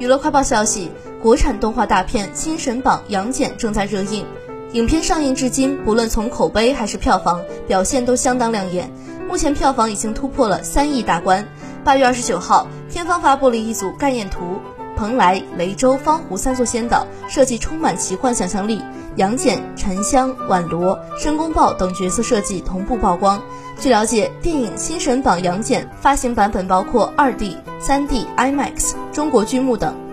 娱乐快报消息：国产动画大片《新神榜》杨戬正在热映。影片上映至今，不论从口碑还是票房表现都相当亮眼。目前票房已经突破了三亿大关。八月二十九号，片方发布了一组概念图，蓬莱、雷州、方湖三座仙岛设计充满奇幻想象力。杨戬、沉香、婉罗、申公豹等角色设计同步曝光。据了解，电影《新神榜》杨戬发行版本包括二 D、3D、IMAX、中国剧目等。